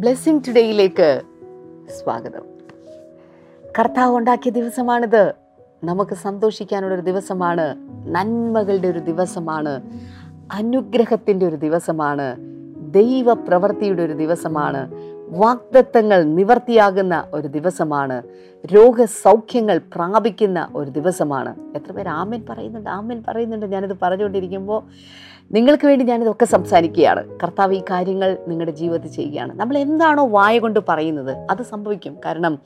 Blessing ടുഡേയിലേക്ക് സ്വാഗതം. കർത്താവ് ഉണ്ടാക്കിയ ദിവസമാണിത്. നമുക്ക് സന്തോഷിക്കാനുള്ളൊരു ദിവസമാണ്. നന്മകളുടെ ഒരു ദിവസമാണ്. അനുഗ്രഹത്തിന്റെ ഒരു ദിവസമാണ്. ദൈവപ്രവൃത്തിയുടെ ഒരു ദിവസമാണ്. വാഗ്ദത്തങ്ങൾ നിവർത്തിയാകുന്ന ഒരു ദിവസമാണ്. രോഗസൗഖ്യങ്ങൾ പ്രാപിക്കുന്ന ഒരു ദിവസമാണ്. എത്ര പേര് ആമൻ പറയുന്നുണ്ട് ആമൻ പറയുന്നുണ്ട്. ഞാനിത് പറഞ്ഞുകൊണ്ടിരിക്കുമ്പോൾ നിങ്ങൾക്ക് വേണ്ടി ഞാനിതൊക്കെ സംസാരിക്കുകയാണ്. കർത്താവ് ഈ കാര്യങ്ങൾ നിങ്ങളുടെ ജീവിതത്തിൽ ചെയ്യുകയാണ്. നമ്മൾ എന്താണോ വായ കൊണ്ട് പറയുന്നത് അത് സംഭവിക്കും. കാരണം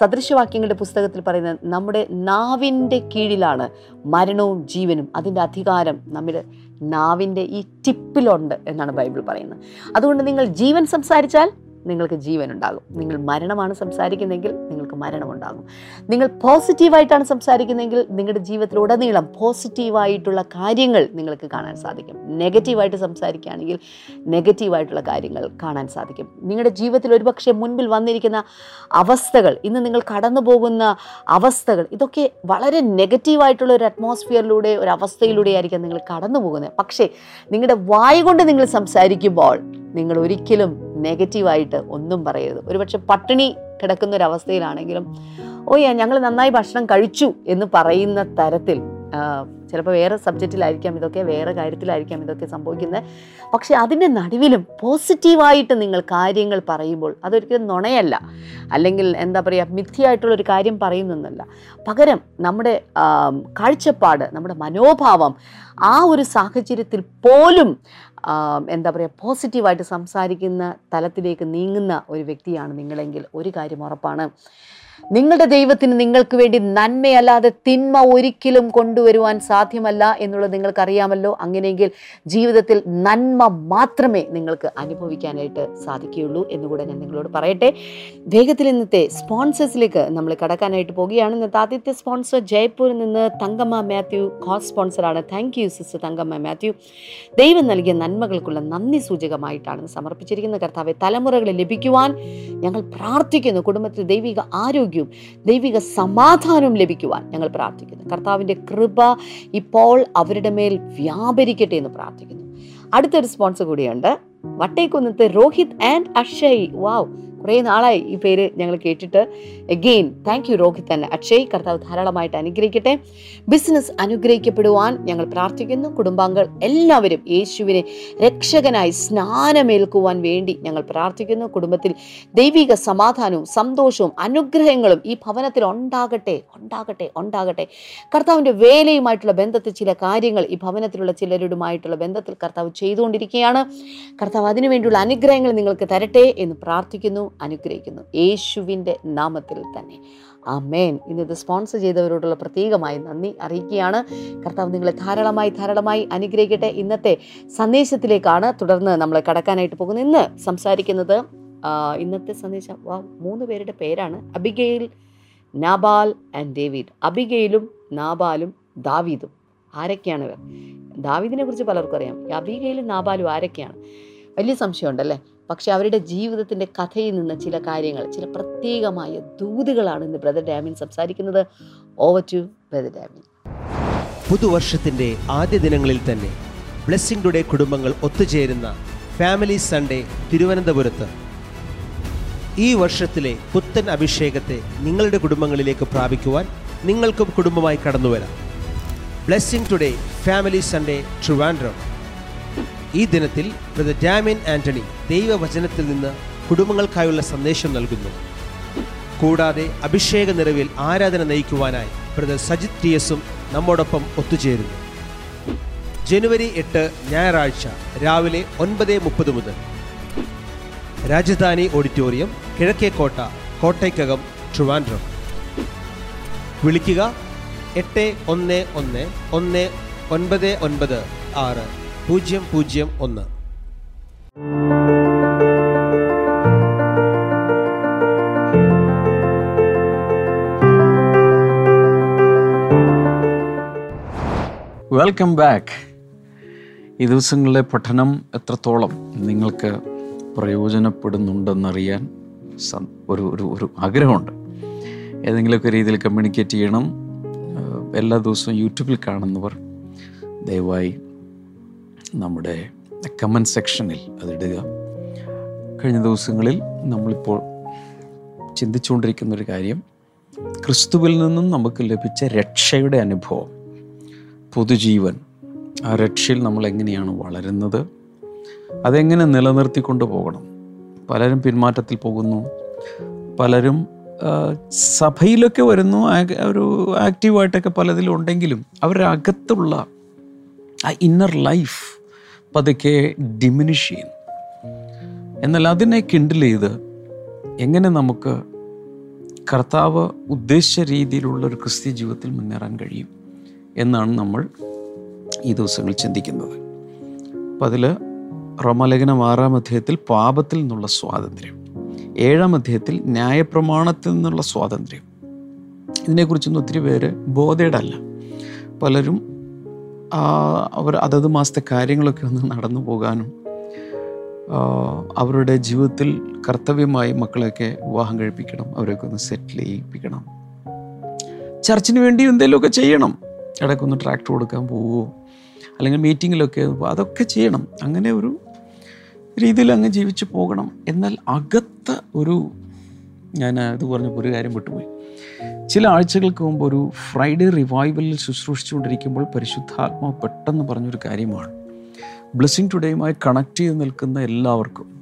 സദൃശവാക്യങ്ങളുടെ പുസ്തകത്തിൽ പറയുന്നത് നമ്മുടെ നാവിന്റെ കീഴിലാണ് മരണവും ജീവനും. അതിന്റെ അധികാരം നമ്മൾ നാവിന്റെ ഈ ടിപ്പിലുണ്ട് എന്നാണ് ബൈബിൾ പറയുന്നത്. അതുകൊണ്ട് നിങ്ങൾ ജീവൻ സംസാരിച്ചാൽ നിങ്ങൾക്ക് ജീവൻ ഉണ്ടാകും നിങ്ങൾ മരണമാണ് സംസാരിക്കുന്നതെങ്കിൽ നിങ്ങൾക്ക് മരണമുണ്ടാകും. നിങ്ങൾ പോസിറ്റീവായിട്ടാണ് സംസാരിക്കുന്നതെങ്കിൽ നിങ്ങളുടെ ജീവിതത്തിലുടനീളം പോസിറ്റീവായിട്ടുള്ള കാര്യങ്ങൾ നിങ്ങൾക്ക് കാണാൻ സാധിക്കും. നെഗറ്റീവായിട്ട് സംസാരിക്കുകയാണെങ്കിൽ നെഗറ്റീവായിട്ടുള്ള കാര്യങ്ങൾ കാണാൻ സാധിക്കും. നിങ്ങളുടെ ജീവിതത്തിൽ ഒരുപക്ഷെ മുൻപിൽ വന്നിരിക്കുന്ന അവസ്ഥകൾ ഇന്ന് നിങ്ങൾ കടന്നു പോകുന്ന അവസ്ഥകൾ ഇതൊക്കെ വളരെ നെഗറ്റീവായിട്ടുള്ള ഒരു അറ്റ്മോസ്ഫിയറിലൂടെ ഒരു അവസ്ഥയിലൂടെ ആയിരിക്കാം നിങ്ങൾ കടന്നു പോകുന്നത് പക്ഷേ നിങ്ങളുടെ വായ കൊണ്ട് നിങ്ങൾ സംസാരിക്കുമ്പോൾ നിങ്ങൾ ഒരിക്കലും നെഗറ്റീവായിട്ട് ഒന്നും പറയരുത്. ഒരുപക്ഷെ പട്ടിണി കിടക്കുന്ന ഒരു അവസ്ഥയിലാണെങ്കിലും ഓ ഞങ്ങൾ നന്നായി ഭക്ഷണം കഴിച്ചു എന്ന് പറയുന്ന തരത്തിൽ ചിലപ്പോൾ വേറെ സബ്ജക്റ്റിലായിരിക്കാം ഇതൊക്കെ വേറെ കാര്യത്തിലായിരിക്കാം ഇതൊക്കെ സംഭവിക്കുന്നത് പക്ഷേ അതിന്റെ നടുവിലും പോസിറ്റീവായിട്ട് നിങ്ങൾ കാര്യങ്ങൾ പറയുമ്പോൾ അതൊരിക്കലും നുണയല്ല. അല്ലെങ്കിൽ എന്താ പറയുക മിഥ്യയായിട്ടുള്ളൊരു കാര്യം പറയുന്നൊന്നല്ല. പകരം നമ്മുടെ കാഴ്ചപ്പാട് നമ്മുടെ മനോഭാവം ആ ഒരു സാഹചര്യത്തിൽ പോലും എന്താ പറയുക പോസിറ്റീവായിട്ട് സംസാരിക്കുന്ന തലത്തിലേക്ക് നീങ്ങുന്ന ഒരു വ്യക്തിയാണ് നിങ്ങളെങ്കിൽ ഒരു കാര്യം ഉറപ്പാണ്. നിങ്ങളുടെ ദൈവത്തിന് നിങ്ങൾക്ക് വേണ്ടി നന്മയല്ലാതെ തിന്മ ഒരിക്കലും കൊണ്ടുവരുവാൻ സാധ്യമല്ല എന്നുള്ളത് നിങ്ങൾക്കറിയാമല്ലോ. അങ്ങനെയെങ്കിൽ ജീവിതത്തിൽ നന്മ മാത്രമേ നിങ്ങൾക്ക് അനുഭവിക്കാനായിട്ട് സാധിക്കുകയുള്ളൂ എന്നുകൂടെ ഞാൻ നിങ്ങളോട് പറയട്ടെ. വേഗത്തിൽ ഇന്നത്തെ സ്പോൺസേഴ്സിലേക്ക് നമ്മൾ കടക്കാനായിട്ട് പോവുകയാണ്. ഇന്നത്തെ ആദ്യത്തെ സ്പോൺസർ ജയ്പൂരിൽ നിന്ന് തങ്കമ്മ മാത്യു കോ സ്പോൺസറാണ്. Thank you sister Thankamma Mathew. ദൈവം നൽകിയ നന്മകൾക്കുള്ള നന്ദി സൂചകമായിട്ടാണ് സമർപ്പിച്ചിരിക്കുന്ന കർത്താവെ തലമുറകളെ ലഭിക്കുവാൻ ഞങ്ങൾ പ്രാർത്ഥിക്കുന്നു. കുടുംബത്തിൽ ദൈവിക ആരോഗ്യവും ദൈവിക സമാധാനവും ലഭിക്കുവാൻ ഞങ്ങൾ പ്രാർത്ഥിക്കുന്നു. കർത്താവിന്റെ കൃപ ഇപ്പോൾ അവരുടെ മേൽ വ്യാപരിക്കട്ടെ എന്ന് പ്രാർത്ഥിക്കുന്നു. അടുത്തൊരു സ്പോൺസർ കൂടിയുണ്ട്. വട്ടേക്കുന്നത്തെ രോഹിത് ആൻഡ് അക്ഷയ്. വാവ് കുറേ നാളായി ഈ പേര് ഞങ്ങൾ കേട്ടിട്ട്. എഗെയിൻ താങ്ക് യു രോഹിത് തന്നെ അക്ഷയ് കർത്താവ് ധാരാളമായിട്ട് അനുഗ്രഹിക്കട്ടെ. ബിസിനസ് അനുഗ്രഹിക്കപ്പെടുവാൻ ഞങ്ങൾ പ്രാർത്ഥിക്കുന്നു. കുടുംബാംഗങ്ങൾ എല്ലാവരും യേശുവിനെ രക്ഷകനായി സ്നാനമേൽക്കുവാൻ വേണ്ടി ഞങ്ങൾ പ്രാർത്ഥിക്കുന്നു. കുടുംബത്തിൽ ദൈവിക സമാധാനവും സന്തോഷവും അനുഗ്രഹങ്ങളും ഈ ഭവനത്തിൽ ഉണ്ടാകട്ടെ ഉണ്ടാകട്ടെ ഉണ്ടാകട്ടെ. കർത്താവിന്റെ വേലയുമായിട്ടുള്ള ബന്ധത്തിൽ ചില കാര്യങ്ങൾ ഈ ഭവനത്തിലുള്ള ചിലരുമായിട്ടുള്ള ബന്ധത്തിൽ കർത്താവ് ചെയ്തുകൊണ്ടിരിക്കുകയാണ്. കർത്താവ് അതിനുവേണ്ടിയുള്ള അനുഗ്രഹങ്ങൾ നിങ്ങൾക്ക് തരട്ടെ എന്ന് പ്രാർത്ഥിക്കുന്നു. അനുഗ്രഹിക്കുന്നു. യേശുവിന്റെ നാമത്തിൽ തന്നെ. ആമേൻ. ഇന്നത് സ്പോൺസർ ചെയ്തവരോടുള്ള പ്രത്യേകമായി നന്ദി അറിയിക്കുകയാണ്. കർത്താവ് നിങ്ങളെ ധാരാളമായി ധാരാളമായി അനുഗ്രഹിക്കട്ടെ. ഇന്നത്തെ സന്ദേശത്തിലേക്കാണ് തുടർന്ന് നമ്മൾ കടക്കാനായിട്ട് പോകുന്നത്. ഇന്ന് സംസാരിക്കുന്നത് ഇന്നത്തെ സന്ദേശം മൂന്ന് പേരുടെ പേരാണ്. Abigail Nabal and David. അബിഗെയിലും നാബാലും ദാവീദും. ആരൊക്കെയാണ് ദാവീദിനെ കുറിച്ച് പലർക്കും അറിയാം. അബിഗയിലും നാബാലും ആരൊക്കെയാണ്? വലിയ സംശയമുണ്ടല്ലേ? പക്ഷെ അവരുടെ ജീവിതത്തിന്റെ കഥയിൽ നിന്ന് ചില കാര്യങ്ങൾ ചില പ്രത്യേകമായ ദൂതുകളാണ് ഇന്ന് ബ്രദർ ഡാമിൻ സംസാരിക്കുന്നത്. Over to brother Damin. പുതുവർഷത്തിന്റെ ആദ്യ ദിനങ്ങളിൽ തന്നെ ബ്ലെസ്സിംഗ് ടുഡേ കുടുംബങ്ങൾ ഒത്തുചേരുന്ന ഫാമിലി സൺഡേ തിരുവനന്തപുരത്ത്. ഈ വർഷത്തിലെ പുത്തൻ അഭിഷേകത്തെ നിങ്ങളുടെ കുടുംബങ്ങളിലേക്ക് പ്രാപിക്കുവാൻ നിങ്ങൾക്കും കുടുംബമായി കടന്നുവരാം. Blessing today family Sunday Trivandrum. ഈ ദിനത്തിൽ ബ്രദർ ജാമിൻ ആന്റണി ദൈവവചനത്തിൽ നിന്ന് കുടുംബങ്ങൾക്കായുള്ള സന്ദേശം നൽകുന്നു. കൂടാതെ അഭിഷേക നിറവിൽ ആരാധന നയിക്കുവാനായി ബ്രദർ സജിത് ടി എസും നമ്മോടൊപ്പം ഒത്തുചേരുന്നു. ജനുവരി എട്ട് ഞായറാഴ്ച രാവിലെ ഒൻപത് മുപ്പത് മുതൽ. രാജധാനി ഓഡിറ്റോറിയം കിഴക്കേക്കോട്ട കോട്ടയ്ക്കകം ട്രിവാൻഡ്രം. വിളിക്കുക എട്ട് ഒന്ന് ഒന്ന് ഒന്ന് ഒൻപത് ഒൻപത് ആറ്. പൂജ്യം പൂജ്യം ഒന്ന്. വെൽക്കം ബാക്ക് ഈ ദിവസങ്ങളിലെ പഠനം എത്രത്തോളം നിങ്ങൾക്ക് പ്രയോജനപ്പെടുന്നുണ്ടെന്നറിയാൻ ഒരു ഒരു ഒരു ആഗ്രഹമുണ്ട്. ഏതെങ്കിലുമൊക്കെ രീതിയിൽ കമ്മ്യൂണിക്കേറ്റ് ചെയ്യണം. എല്ലാ ദിവസവും യൂട്യൂബിൽ കാണുന്നവർ ദയവായി നമ്മുടെ കമന്റ് സെക്ഷനിൽ അതിടുക കഴിഞ്ഞ ദിവസങ്ങളിൽ നമ്മളിപ്പോൾ ചിന്തിച്ചുകൊണ്ടിരിക്കുന്ന ഒരു കാര്യം ക്രിസ്തുവിൽ നിന്നും നമുക്ക് ലഭിച്ച രക്ഷയുടെ അനുഭവം പൊതുജീവൻ ആ രക്ഷയിൽ നമ്മൾ എങ്ങനെയാണ് വളരുന്നത് അതെങ്ങനെ നിലനിർത്തിക്കൊണ്ട് പോകണം? പലരും പിന്മാറ്റത്തിൽ പോകുന്നു പലരും സഭയിലൊക്കെ വരുന്നു ഒരു ആക്റ്റീവായിട്ടൊക്കെ പലതിലും ഉണ്ടെങ്കിലും അവരുടെ അകത്തുള്ള ആ ഇന്നർ ലൈഫ് പതുക്കെ ഡിമിനിഷ് ചെയ്യുന്നു എന്നാൽ അതിനെ കിണ്ടിൽ ചെയ്ത് എങ്ങനെ നമുക്ക് കർത്താവ് ഉദ്ദേശിച്ച രീതിയിലുള്ള ഒരു ക്രിസ്ത്യ ജീവിതത്തിൽ മുന്നേറാൻ കഴിയും എന്നാണ് നമ്മൾ ഈ ദിവസങ്ങൾ ചിന്തിക്കുന്നത്. അപ്പം അതിൽ റോമലേഖനം ആറാം അധ്യായത്തിൽ പാപത്തിൽ നിന്നുള്ള സ്വാതന്ത്ര്യം ഏഴാം അധ്യായത്തിൽ ന്യായപ്രമാണത്തിൽ നിന്നുള്ള സ്വാതന്ത്ര്യം. ഇതിനെക്കുറിച്ചൊന്നും ഒത്തിരി പേര് ബോധേടല്ല. പലരും ആ, അവർ അതത് മാസത്തെ കാര്യങ്ങളൊക്കെ ഒന്ന് നടന്നു പോകാനും അവരുടെ ജീവിതത്തിൽ കർത്തവ്യമായി മക്കളെയൊക്കെ വിവാഹം കഴിപ്പിക്കണം അവരെയൊക്കെ ഒന്ന് സെറ്റിൽ ചെയ്യിപ്പിക്കണം. ചർച്ചിന് വേണ്ടി എന്തെങ്കിലുമൊക്കെ ചെയ്യണം. ഇടയ്ക്കൊന്ന് ട്രാക്ടർ കൊടുക്കാൻ പോവുമോ അല്ലെങ്കിൽ മീറ്റിങ്ങിലൊക്കെ അതൊക്കെ ചെയ്യണം. അങ്ങനെ ഒരു രീതിയിൽ അങ്ങ് ജീവിച്ചു പോകണം. എന്നാൽ അകത്ത് ഒരു ഞാൻ ഇത് പറഞ്ഞപ്പോൾ ഒരു കാര്യം വിട്ടുപോയി. ചില ആഴ്ചകൾക്ക് മുമ്പ് ഒരു ഫ്രൈഡേ റിവൈവലിൽ ശുശ്രൂഷിച്ചുകൊണ്ടിരിക്കുമ്പോൾ പരിശുദ്ധാത്മാവ് പെട്ടെന്ന് പറഞ്ഞൊരു കാര്യമാണ്. ബ്ലെസ്സിങ് ടുഡേയുമായി കണക്ട് ചെയ്ത് നിൽക്കുന്ന എല്ലാവർക്കും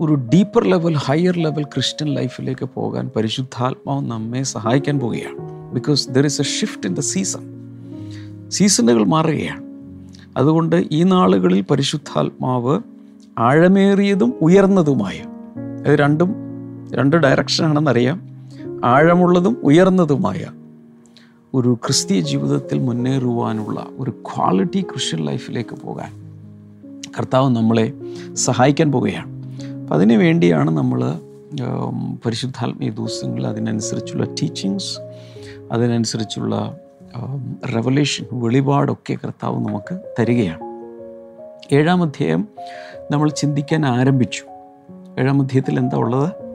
ഒരു deeper level higher level Christian ലൈഫിലേക്ക് പോകാൻ പരിശുദ്ധാത്മാവ് നമ്മെ സഹായിക്കാൻ പോവുകയാണ്. Because there is a shift in the season സീസണുകൾ മാറുകയാണ്. അതുകൊണ്ട് ഈ നാളുകളിൽ പരിശുദ്ധാത്മാവ് ആഴമേറിയതും ഉയർന്നതുമായ അത് രണ്ടും രണ്ട് ഡയറക്ഷനാണെന്നറിയാം ആഴമുള്ളതും ഉയർന്നതുമായ ഒരു ക്രിസ്തീയ ജീവിതത്തിൽ മുന്നേറുവാനുള്ള ഒരു ക്വാളിറ്റി ക്രിസ്ത്യൻ ലൈഫിലേക്ക് പോകാൻ കർത്താവ് നമ്മളെ സഹായിക്കാൻ പോവുകയാണ്. അപ്പം അതിനു വേണ്ടിയാണ് നമ്മൾ പരിശുദ്ധാത്മീയ ദിവസങ്ങളിൽ അതിനനുസരിച്ചുള്ള ടീച്ചിങ്സ് അതിനനുസരിച്ചുള്ള റെവലേഷൻ വെളിപാടൊക്കെ കർത്താവ് നമുക്ക് തരികയാണ്. ഏഴാം അധ്യായം നമ്മൾ ചിന്തിക്കാൻ ആരംഭിച്ചു. ഏഴാം അധ്യായത്തിൽ എന്താ ഉള്ളത്?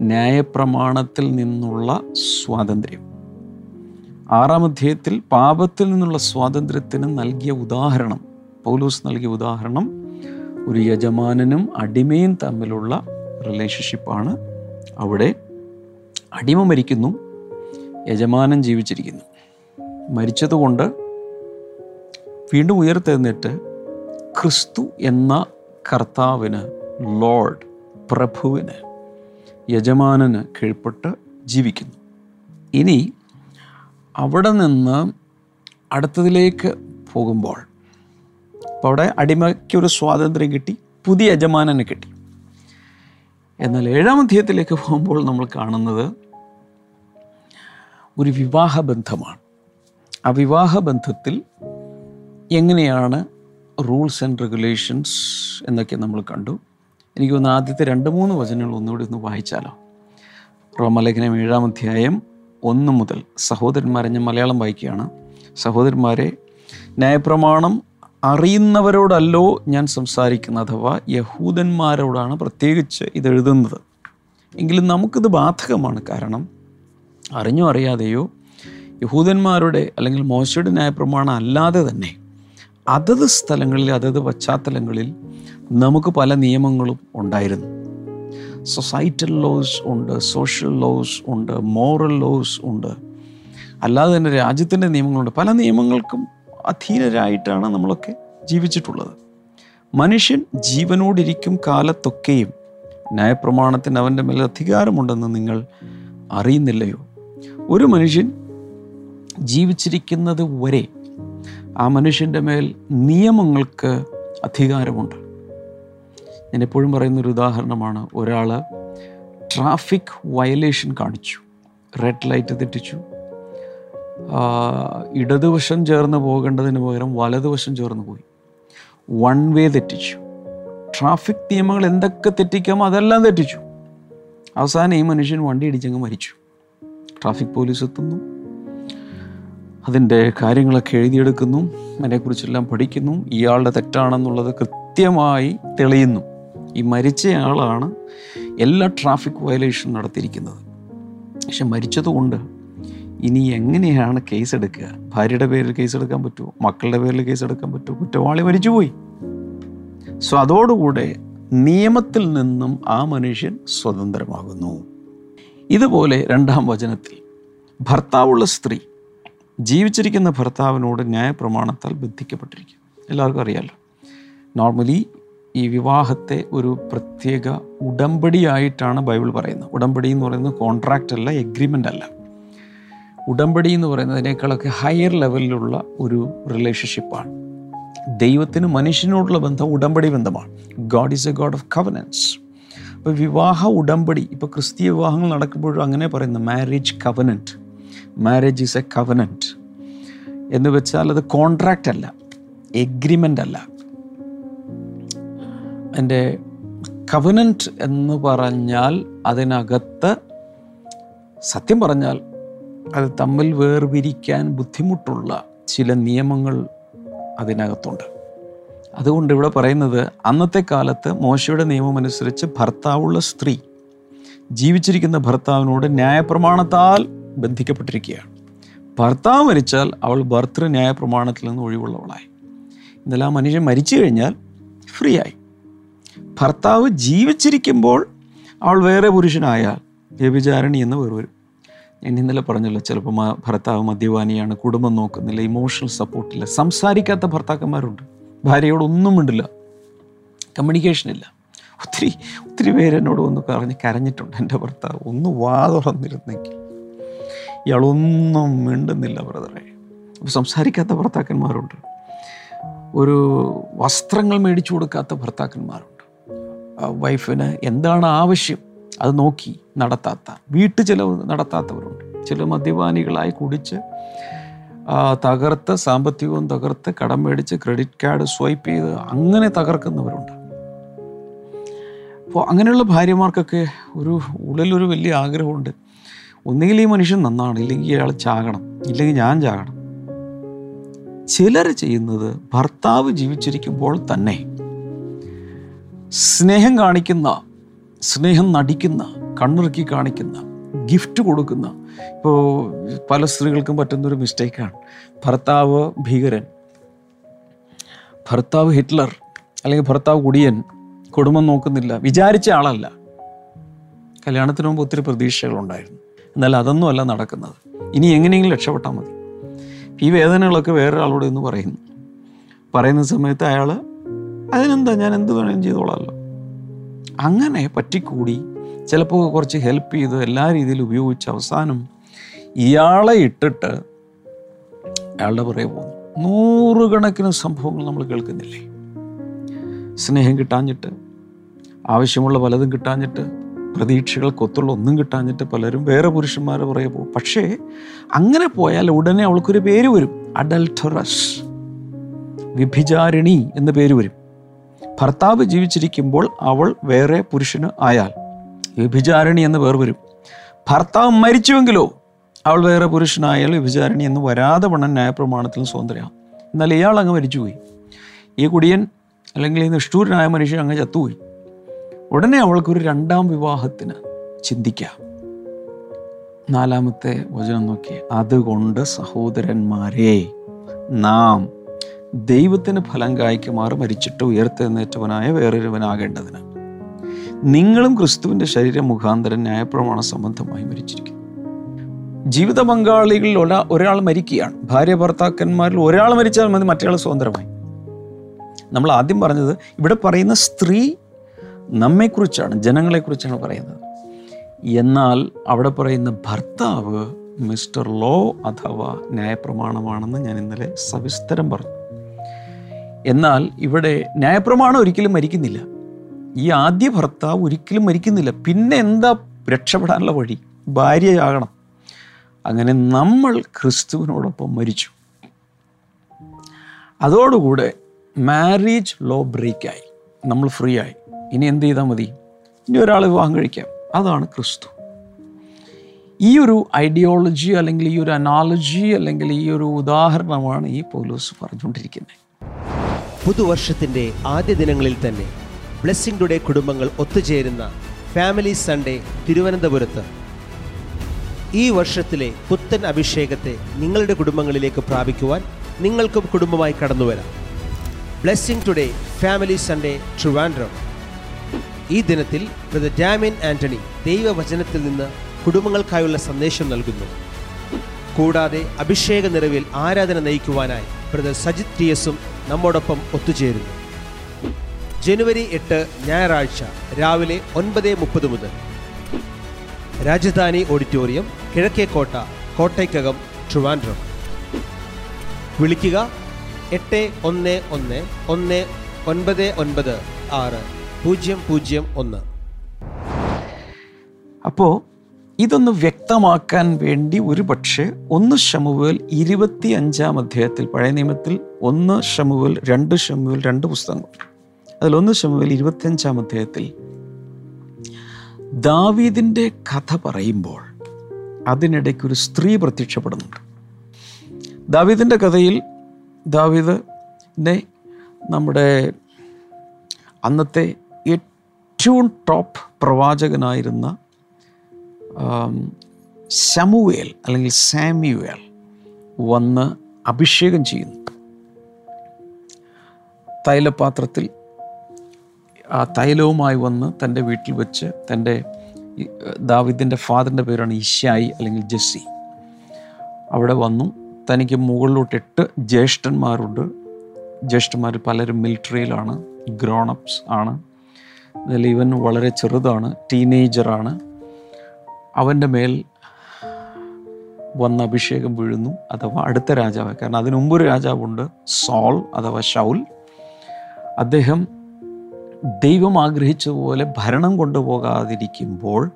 ന്യായപ്രമാണത്തിൽ നിന്നുള്ള സ്വാതന്ത്ര്യം. ആറാം അധ്യായത്തിൽ പാപത്തിൽ നിന്നുള്ള സ്വാതന്ത്ര്യത്തിന് നൽകിയ ഉദാഹരണം പൗലൂസ് നൽകിയ ഉദാഹരണം ഒരു യജമാനനും അടിമയും തമ്മിലുള്ള റിലേഷൻഷിപ്പാണ് അവിടെ അടിമ മരിക്കുന്നു യജമാനൻ ജീവിച്ചിരിക്കുന്നു. മരിച്ചതുകൊണ്ട് വീണ്ടും ഉയർത്തെഴുന്നേറ്റ് ക്രിസ്തു എന്ന കർത്താവിന് ലോർഡ് പ്രഭുവിന് യജമാനന് കീഴ്പ്പെട്ട് ജീവിക്കുന്നു. ഇനി അവിടെ നിന്ന് അടുത്തതിലേക്ക് പോകുമ്പോൾ അപ്പോൾ അവിടെ അടിമയ്ക്ക് ഒരു സ്വാതന്ത്ര്യം കിട്ടി പുതിയ യജമാനന് കിട്ടി. എന്നാൽ ഏഴാം അധ്യായത്തിലേക്ക് പോകുമ്പോൾ നമ്മൾ കാണുന്നത് ഒരു വിവാഹ ബന്ധമാണ്. ആ വിവാഹ ബന്ധത്തിൽ എങ്ങനെയാണ് റൂൾസ് ആൻഡ് റെഗുലേഷൻസ് എന്നൊക്കെ നമ്മൾ കണ്ടു. എനിക്ക് തോന്നുന്നു ആദ്യത്തെ രണ്ട് മൂന്ന് വചനങ്ങൾ ഒന്നുകൂടി ഒന്ന് വായിച്ചാലോ? റോമലേഖനം ഏഴാം അധ്യായം ഒന്ന് മുതൽ സഹോദരന്മാരെ ഞാൻ മലയാളം വായിക്കുകയാണ്. സഹോദരന്മാരെ ന്യായപ്രമാണം അറിയുന്നവരോടല്ലോ ഞാൻ സംസാരിക്കുന്നത് അഥവാ യഹൂദന്മാരോടാണ് പ്രത്യേകിച്ച് ഇത് എഴുതുന്നത് എങ്കിലും നമുക്കിത് ബാധകമാണ്. കാരണം അറിഞ്ഞോ അറിയാതെയോ യഹൂദന്മാരുടെ അല്ലെങ്കിൽ മോശയുടെ ന്യായപ്രമാണം അല്ലാതെ തന്നെ അതത് സ്ഥലങ്ങളിൽ അതത് പശ്ചാത്തലങ്ങളിൽ നമുക്ക് പല നിയമങ്ങളും ഉണ്ടായിരുന്നു. സൊസൈറ്റൽ ലോസ് ഉണ്ട് സോഷ്യൽ ലോസ് ഉണ്ട് മോറൽ ലോസ് ഉണ്ട്. അല്ലാതെ തന്നെ രാജ്യത്തിന്റെ നിയമങ്ങളുണ്ട്. പല നിയമങ്ങൾക്കും അധീനരായിട്ടാണ് നമ്മളൊക്കെ ജീവിച്ചിട്ടുള്ളത്. മനുഷ്യൻ ജീവനോടിരിക്കും കാലത്തൊക്കെയും ന്യായപ്രമാണത്തിന് അവന്റെ മേൽ അധികാരമുണ്ടെന്ന് നിങ്ങൾ അറിയുന്നില്ലയോ? ഒരു മനുഷ്യൻ ജീവിച്ചിരിക്കുന്നത് വരെ ആ മനുഷ്യന്റെ മേൽ നിയമങ്ങൾക്ക് അധികാരമുണ്ട്. ഞാൻ എപ്പോഴും പറയുന്നൊരു ഉദാഹരണമാണ്. ഒരാൾ ട്രാഫിക് വയലേഷൻ കാണിച്ചു. റെഡ് ലൈറ്റ് തെറ്റിച്ചു. ഇടതുവശം ചേർന്ന് പോകേണ്ടതിന് പകരം വലതുവശം ചേർന്ന് പോയി. വൺ വേ തെറ്റിച്ചു. ട്രാഫിക് നിയമങ്ങൾ എന്തൊക്കെ തെറ്റിക്കാമോ അതെല്ലാം തെറ്റിച്ചു. അവസാനം ഈ മനുഷ്യൻ വണ്ടി ഇടിച്ചങ്ങ് മരിച്ചു. ട്രാഫിക് പോലീസ് എത്തുന്നു. അതിന്റെ കാര്യങ്ങളൊക്കെ എഴുതിയെടുക്കുന്നു അതിനെക്കുറിച്ചെല്ലാം പഠിക്കുന്നു. ഇയാളുടെ തെറ്റാണെന്നുള്ളത് കൃത്യമായി തെളിയുന്നു. ഈ മരിച്ചയാളാണ് എല്ലാ ട്രാഫിക് വയലേഷൻ നടത്തിയിരിക്കുന്നത്. പക്ഷെ മരിച്ചതുകൊണ്ട് ഇനി എങ്ങനെയാണ് കേസ് എടുക്കുക? ഭാര്യയുടെ പേരിൽ കേസ് എടുക്കാൻ പറ്റുമോ? മക്കളുടെ പേരിൽ കേസ് എടുക്കാൻ പറ്റുമോ? കുറ്റവാളി മരിച്ചുപോയി സോ അതോടുകൂടെ നിയമത്തിൽ നിന്നും ആ മനുഷ്യൻ സ്വതന്ത്രമാകുന്നു. ഇതുപോലെ രണ്ടാം വചനത്തിൽ ഭർത്താവുള്ള സ്ത്രീ ജീവിച്ചിരിക്കുന്ന ഭർത്താവിനോട് ന്യായപ്രമാണത്താൽ ബന്ധിക്കപ്പെട്ടിരിക്കും എല്ലാവർക്കും അറിയാമല്ലോ നോർമലി ഈ വിവാഹത്തെ ഒരു പ്രത്യേക ഉടമ്പടിയായിട്ടാണ് ബൈബിൾ പറയുന്നത്. ഉടമ്പടി എന്ന് പറയുന്നത് കോൺട്രാക്റ്റ് അല്ല എഗ്രിമെന്റ് അല്ല. ഉടമ്പടി എന്ന് പറയുന്നതിനേക്കാളൊക്കെ ഹയർ ലെവലിലുള്ള ഒരു റിലേഷൻഷിപ്പാണ് ദൈവത്തിന് മനുഷ്യനോടുള്ള ബന്ധം ഉടമ്പടി ബന്ധമാണ്. God is a God of covenant അപ്പോൾ വിവാഹ ഉടമ്പടി ഇപ്പോൾ ക്രിസ്തീയ വിവാഹങ്ങൾ നടക്കുമ്പോഴും അങ്ങനെ പറയുന്നത് marriage covenant marriage is a covenant എന്ന് വെച്ചാൽ അത് കോൺട്രാക്റ്റ് അല്ല. എഗ്രിമെന്റ് അല്ല. എന്റെ കവനന്റ് എന്ന് പറഞ്ഞാൽ അതിനകത്ത് സത്യം പറഞ്ഞാൽ അത് തമ്മിൽ വേർപിരിക്കാൻ ബുദ്ധിമുട്ടുള്ള ചില നിയമങ്ങൾ അതിനകത്തുണ്ട്. അതുകൊണ്ട് ഇവിടെ പറയുന്നത് അന്നത്തെ കാലത്ത് മോശയുടെ നിയമമനുസരിച്ച് ഭർത്താവുള്ള സ്ത്രീ ജീവിച്ചിരിക്കുന്ന ഭർത്താവിനോട് ന്യായപ്രമാണത്താൽ ബന്ധിക്കപ്പെട്ടിരിക്കുകയാണ്. ഭർത്താവ് മരിച്ചാൽ അവൾ ഭർത്തൃ ന്യായപ്രമാണത്തിൽ നിന്ന് ഒഴിവുള്ളവളായി. എന്നാൽ ആ മനുഷ്യൻ മരിച്ചു കഴിഞ്ഞാൽ ഫ്രീ ആയി ഭർത്താവ് ജീവിച്ചിരിക്കുമ്പോൾ അവൾ വേറെ പുരുഷനായാൽ വ്യഭിചാരണി എന്ന് വേറെ വരും. ഞാൻ ഇന്നലെ പറഞ്ഞല്ലോ ചിലപ്പോൾ ഭർത്താവ് മദ്യപാനിയാണ് കുടുംബം നോക്കുന്നില്ല ഇമോഷണൽ സപ്പോർട്ടില്ല സംസാരിക്കാത്ത ഭർത്താക്കന്മാരുണ്ട്. ഭാര്യയോടൊന്നും ഒന്നും മിണ്ടില്ല കമ്മ്യൂണിക്കേഷൻ ഇല്ല. ഒത്തിരി ഒത്തിരി പേര് എന്നോട് ഒന്ന് പറഞ്ഞ് കരഞ്ഞിട്ടുണ്ട് എന്റെ ഭർത്താവ്. ഒന്ന് വാ തുറന്നിരുന്നെങ്കിൽ. ഇയാളൊന്നും മിണ്ടുന്നില്ല ബ്രദറെ. സംസാരിക്കാത്ത ഭർത്താക്കന്മാരുണ്ട്. ഒരു വസ്ത്രങ്ങൾ മേടിച്ചു കൊടുക്കാത്ത ഭർത്താക്കന്മാരുണ്ട്. വൈഫിന് എന്താണ് ആവശ്യം? അത് നോക്കി നടത്താത്ത വീട്ടു ചിലവ് നടത്താത്തവരുണ്ട്. ചില മദ്യപാനികളായി കുടിച്ച് തകർത്ത് സാമ്പത്തികവും തകർത്ത് കടം മേടിച്ച് ക്രെഡിറ്റ് കാർഡ് സ്വൈപ്പ് ചെയ്ത് അങ്ങനെ തകർക്കുന്നവരുണ്ട്. അപ്പോൾ അങ്ങനെയുള്ള ഭാര്യമാർക്കൊക്കെ ഒരു ഉള്ളിലൊരു വലിയ ആഗ്രഹമുണ്ട്. ഒന്നുകിൽ ഈ മനുഷ്യൻ നന്നാണ് ഇല്ലെങ്കിൽ അയാൾ ചാകണം ഇല്ലെങ്കിൽ ഞാൻ ചാകണം. ചിലർ ചെയ്യുന്നത് ഭർത്താവ് ജീവിച്ചിരിക്കുമ്പോൾ തന്നെ സ്നേഹം കാണിക്കുന്ന സ്നേഹം നടിക്കുന്ന കണ്ണിറുക്കി കാണിക്കുന്ന ഗിഫ്റ്റ് കൊടുക്കുന്ന ഇപ്പോൾ പല സ്ത്രീകൾക്കും പറ്റുന്നൊരു മിസ്റ്റേക്കാണ് ഭർത്താവ് ഭീകരൻ ഭർത്താവ് ഹിറ്റ്ലർ അല്ലെങ്കിൽ ഭർത്താവ് കുടിയൻ കുടുംബം നോക്കുന്നില്ല വിചാരിച്ച ആളല്ല. കല്യാണത്തിന് മുമ്പ് ഒത്തിരി പ്രതീക്ഷകളുണ്ടായിരുന്നു. എന്നാൽ അതൊന്നും അല്ല നടക്കുന്നത്. ഇനി എങ്ങനെയെങ്കിലും രക്ഷപ്പെട്ടാൽ മതി. ഈ വേദനകളൊക്കെ വേറൊരാളോട് എന്ന് പറയുന്നു പറയുന്ന സമയത്ത് അയാൾ അതിനെന്താ? ഞാൻ എന്ത് വേണമെങ്കിലും ചെയ്തോളാമല്ലോ അങ്ങനെ പറ്റിക്കൂടി ചിലപ്പോൾ കുറച്ച് ഹെൽപ്പ് ചെയ്ത് എല്ലാ രീതിയിലും ഉപയോഗിച്ച് അവസാനം ഇയാളെ ഇട്ടിട്ട് അയാളുടെ പുറകെ പോകുന്നു. നൂറുകണക്കിന് സംഭവങ്ങൾ നമ്മൾ കേൾക്കുന്നില്ലേ? സ്നേഹം കിട്ടാഞ്ഞിട്ട് ആവശ്യമുള്ള പലതും കിട്ടാഞ്ഞിട്ട് പ്രതീക്ഷകൾക്കൊത്തുള്ള ഒന്നും കിട്ടാഞ്ഞിട്ട് പലരും വേറെ പുരുഷന്മാരെ പുറകെ പോകും. പക്ഷേ അങ്ങനെ പോയാൽ ഉടനെ അവൾക്കൊരു പേര് വരും. അഡൽട്ടറസ്. വിഭിചാരിണി എന്ന പേര് വരും. ഭർത്താവ് ജീവിച്ചിരിക്കുമ്പോൾ അവൾ വേറെ പുരുഷന് ആയാൽ വിഭിചാരിണി എന്ന് പേർ വരും. ഭർത്താവ് മരിച്ചുവെങ്കിലോ അവൾ വേറെ പുരുഷനായാൽ വിഭിചാരിണി എന്ന് വരാതെ വണ്ണം ന്യായപ്രമാണത്തിൽ സ്വതന്ത്രയാം. എന്നാൽ ഇയാൾ അങ്ങ് മരിച്ചുപോയി. ഈ കുടിയൻ അല്ലെങ്കിൽ ഈ നിഷ്ഠൂരനായ മനുഷ്യൻ അങ്ങ് ചത്തുപോയി. ഉടനെ അവൾക്കൊരു രണ്ടാം വിവാഹത്തിന് ചിന്തിക്കാം. നാലാമത്തെ വചനം നോക്കി. അതുകൊണ്ട് സഹോദരന്മാരെ നാം ദൈവത്തിന് ഫലം കായ്ക്കുമാറ് മരിച്ചിട്ട് ഉയർത്തെഴുന്നേറ്റവനായ വേറൊരുവനാകേണ്ടതിന്. നിങ്ങളും ക്രിസ്തുവിന്റെ ശരീരം മുഖാന്തരം ന്യായപ്രമാണ സംബന്ധമായി മരിച്ചിരിക്കുന്നു ജീവിത പങ്കാളികളിൽ ഒരാ ഒരാൾ മരിക്കുകയാണ്. ഭാര്യ ഭർത്താക്കന്മാരിൽ ഒരാൾ മരിച്ചാൽ മതി മറ്റേയാൾ സ്വതന്ത്രമായി. നമ്മൾ ആദ്യം പറഞ്ഞത് ഇവിടെ പറയുന്ന സ്ത്രീ നമ്മെക്കുറിച്ചാണ് ജനങ്ങളെക്കുറിച്ചാണ് പറയുന്നത്. എന്നാൽ അവിടെ പറയുന്ന ഭർത്താവ് മിസ്റ്റർ ലോ അഥവാ ന്യായപ്രമാണമാണെന്ന് ഞാൻ ഇന്നലെ സവിസ്തരം പറഞ്ഞു. എന്നാൽ ഇവിടെ ന്യായപ്രമാണം ഒരിക്കലും മരിക്കുന്നില്ല. ഈ ആദ്യ ഭർത്താവ് ഒരിക്കലും മരിക്കുന്നില്ല. പിന്നെ എന്താ രക്ഷപ്പെടാനുള്ള വഴി? ഭാര്യയാകണം. അങ്ങനെ നമ്മൾ ക്രിസ്തുവിനോടൊപ്പം മരിച്ചു. അതോടുകൂടെ മാരേജ് ലോ ബ്രേക്കായി നമ്മൾ ഫ്രീ ആയി. ഇനി എന്ത് ചെയ്താൽ മതി? ഇനി ഒരാൾ വിവാഹം കഴിക്കാം. അതാണ് ക്രിസ്തു. ഈ ഒരു ഐഡിയോളജി അല്ലെങ്കിൽ ഈ ഒരു അനാലജി അല്ലെങ്കിൽ ഈ ഒരു ഉദാഹരണമാണ് ഈ പോലീസ് പറഞ്ഞുകൊണ്ടിരിക്കുന്നത്. പുതുവർഷത്തിന്റെ ആദ്യ ദിനങ്ങളിൽ തന്നെ ബ്ലെസ്സിംഗ് ടുഡേ കുടുംബങ്ങൾ ഒത്തുചേരുന്ന ഫാമിലി സൺഡേ തിരുവനന്തപുരത്ത്. ഈ വർഷത്തിലെ പുത്തൻ അഭിഷേകത്തെ നിങ്ങളുടെ കുടുംബങ്ങളിലേക്ക് പ്രാപിക്കുവാൻ നിങ്ങൾക്കും കുടുംബമായി കടന്നുവരാം. Blessing today family Sunday Trivandrum. ഈ ദിനത്തിൽ ബ്രദർ ഡാമിൻ ആന്റണി ദൈവവചനത്തിൽ നിന്ന് കുടുംബങ്ങൾക്കായുള്ള സന്ദേശം നൽകുന്നു. കൂടാതെ അഭിഷേക നിറവിൽ ആരാധന നയിക്കുവാനായി ബ്രദർ സജിത് ടി എസും നമ്മോടൊപ്പം ഒത്തുചേരുന്നു. ജനുവരി എട്ട് ഞായറാഴ്ച രാവിലെ ഒൻപത് മുപ്പത് മുതൽ. രാജധാനി ഓഡിറ്റോറിയം കിഴക്കേക്കോട്ട കോട്ടയ്ക്കകം ട്രിവാൻഡ്രം. വിളിക്കുക എട്ട് ഒന്ന് ഒന്ന് ഒന്ന് ഒൻപത് ഒൻപത് ആറ്. പൂജ്യം പൂജ്യം ഒന്ന്. അപ്പോ ഇതൊന്ന് വ്യക്തമാക്കാൻ വേണ്ടി ഒരു പക്ഷേ ഒന്ന് ഷമുവേൽ ഇരുപത്തി അഞ്ചാം അധ്യായത്തിൽ പഴയ നിയമത്തിൽ ഒന്ന് ഷമുവേൽ രണ്ട് ഷമുവേൽ രണ്ട് പുസ്തകങ്ങൾ. അതിലൊന്ന് ഷമുവേൽ ഇരുപത്തിയഞ്ചാം അധ്യായത്തിൽ ദാവീദിന്റെ കഥ പറയുമ്പോൾ അതിനിടയ്ക്ക് ഒരു സ്ത്രീ പ്രത്യക്ഷപ്പെടുന്നുണ്ട്. ദാവീദിന്റെ കഥയിൽ ദാവീദിനെ നമ്മുടെ അന്നത്തെ ഏറ്റവും ടോപ്പ് പ്രവാചകനായിരുന്ന ശമുവേൽ അല്ലെങ്കിൽ സാമ്യുവേൽ വന്ന് അഭിഷേകം ചെയ്യുന്നു. തൈലപാത്രത്തിൽ ആ തൈലവുമായി വന്ന് തന്റെ വീട്ടിൽ വെച്ച് തന്റെ ദാവിദിന്റെ ഫാദറിന്റെ പേരാണ് ഇഷായി അല്ലെങ്കിൽ ജെസ്സി. അവിടെ വന്നു. തനിക്ക് മുകളിലോട്ട് എട്ട് ജ്യേഷ്ഠന്മാരുണ്ട്. ജ്യേഷ്ഠന്മാർ പലരും മിലിറ്ററിയിലാണ് ഗ്രോണപ്സ് ആണ്. അതിൽ ഇവൻ വളരെ ചെറുതാണ് ടീനേജറാണ്. അവന്റെ മേൽ വന്ന അഭിഷേകം വീഴുന്നു അഥവാ അടുത്ത രാജാവ് കാരണം അതിനു മുമ്പൊരു രാജാവുണ്ട് സോൾ അഥവാ ഷൗൽ അദ്ദേഹം ദൈവം ആഗ്രഹിച്ചതുപോലെ ഭരണം കൊണ്ടുപോകാതിരിക്കുമ്പോൾ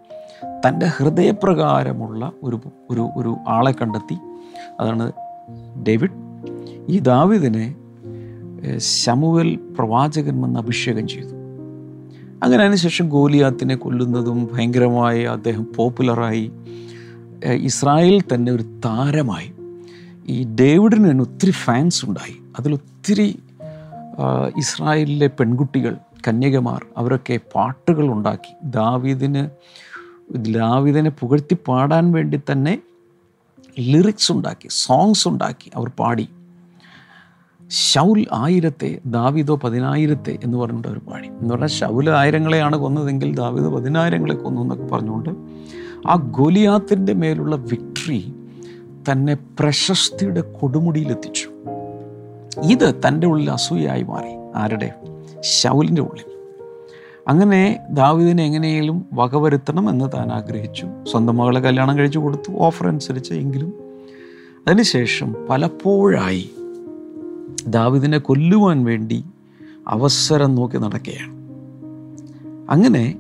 തന്റെ ഹൃദയപ്രകാരമുള്ള ഒരു ഒരു ഒരു ആളെ കണ്ടെത്തി. അതാണ് ഡേവിഡ്. ഈ ദാവിദിനെ ശമുവൽ പ്രവാചകൻ വന്ന് അഭിഷേകം ചെയ്തു. അങ്ങനെ അതിനുശേഷം ഗോലിയാത്തിനെ കൊല്ലുന്നതും ഭയങ്കരമായി അദ്ദേഹം പോപ്പുലറായി. ഇസ്രായേൽ തന്നെ ഒരു താരമായി. ഈ ഡേവിഡിന് തന്നെ ഒത്തിരി ഫാൻസ് ഉണ്ടായി. അതിലൊത്തിരി ഇസ്രായേലിലെ പെൺകുട്ടികൾ കന്യകമാർ അവരൊക്കെ പാട്ടുകൾ ഉണ്ടാക്കി. ദാവീദിന് ദാവീദിനെ പുകഴ്ത്തി പാടാൻ വേണ്ടി തന്നെ ലിറിക്സ് ഉണ്ടാക്കി സോങ്സ് ഉണ്ടാക്കി അവർ പാടി. ഷൗൽ ആയിരത്തെ ദാവിദോ പതിനായിരത്തെ എന്ന് പറഞ്ഞിട്ട് ഒരു പാടി. എന്ന് പറഞ്ഞാൽ ശൗൽ ആയിരങ്ങളെയാണ് കൊന്നതെങ്കിൽ ദാവിദോ പതിനായിരങ്ങളെ കൊന്നു എന്നൊക്കെ പറഞ്ഞുകൊണ്ട് ആ ഗോലിയാത്തിന്റെ മേലുള്ള വിക്ടറി തന്നെ പ്രശസ്തിയുടെ കൊടുമുടിയിലെത്തിച്ചു. ഇത് തന്റെ ഉള്ളിൽ അസൂയായി മാറി. ആരുടെ? ശൗലിന്റെ ഉള്ളിൽ. അങ്ങനെ ദാവീദിനെ എങ്ങനെയും വകവരുത്തണം എന്ന് താൻ ആഗ്രഹിച്ചു. സ്വന്തം മകളെ കല്യാണം കഴിച്ചു കൊടുത്തു. ഓഫർ അനുസരിച്ച് എങ്കിലും അതിനുശേഷം പലപ്പോഴായി ദാവീദിനെ കൊല്ലുവാൻ വേണ്ടി അവസരം നോക്കി നടക്കുകയാണ്. അങ്ങനെ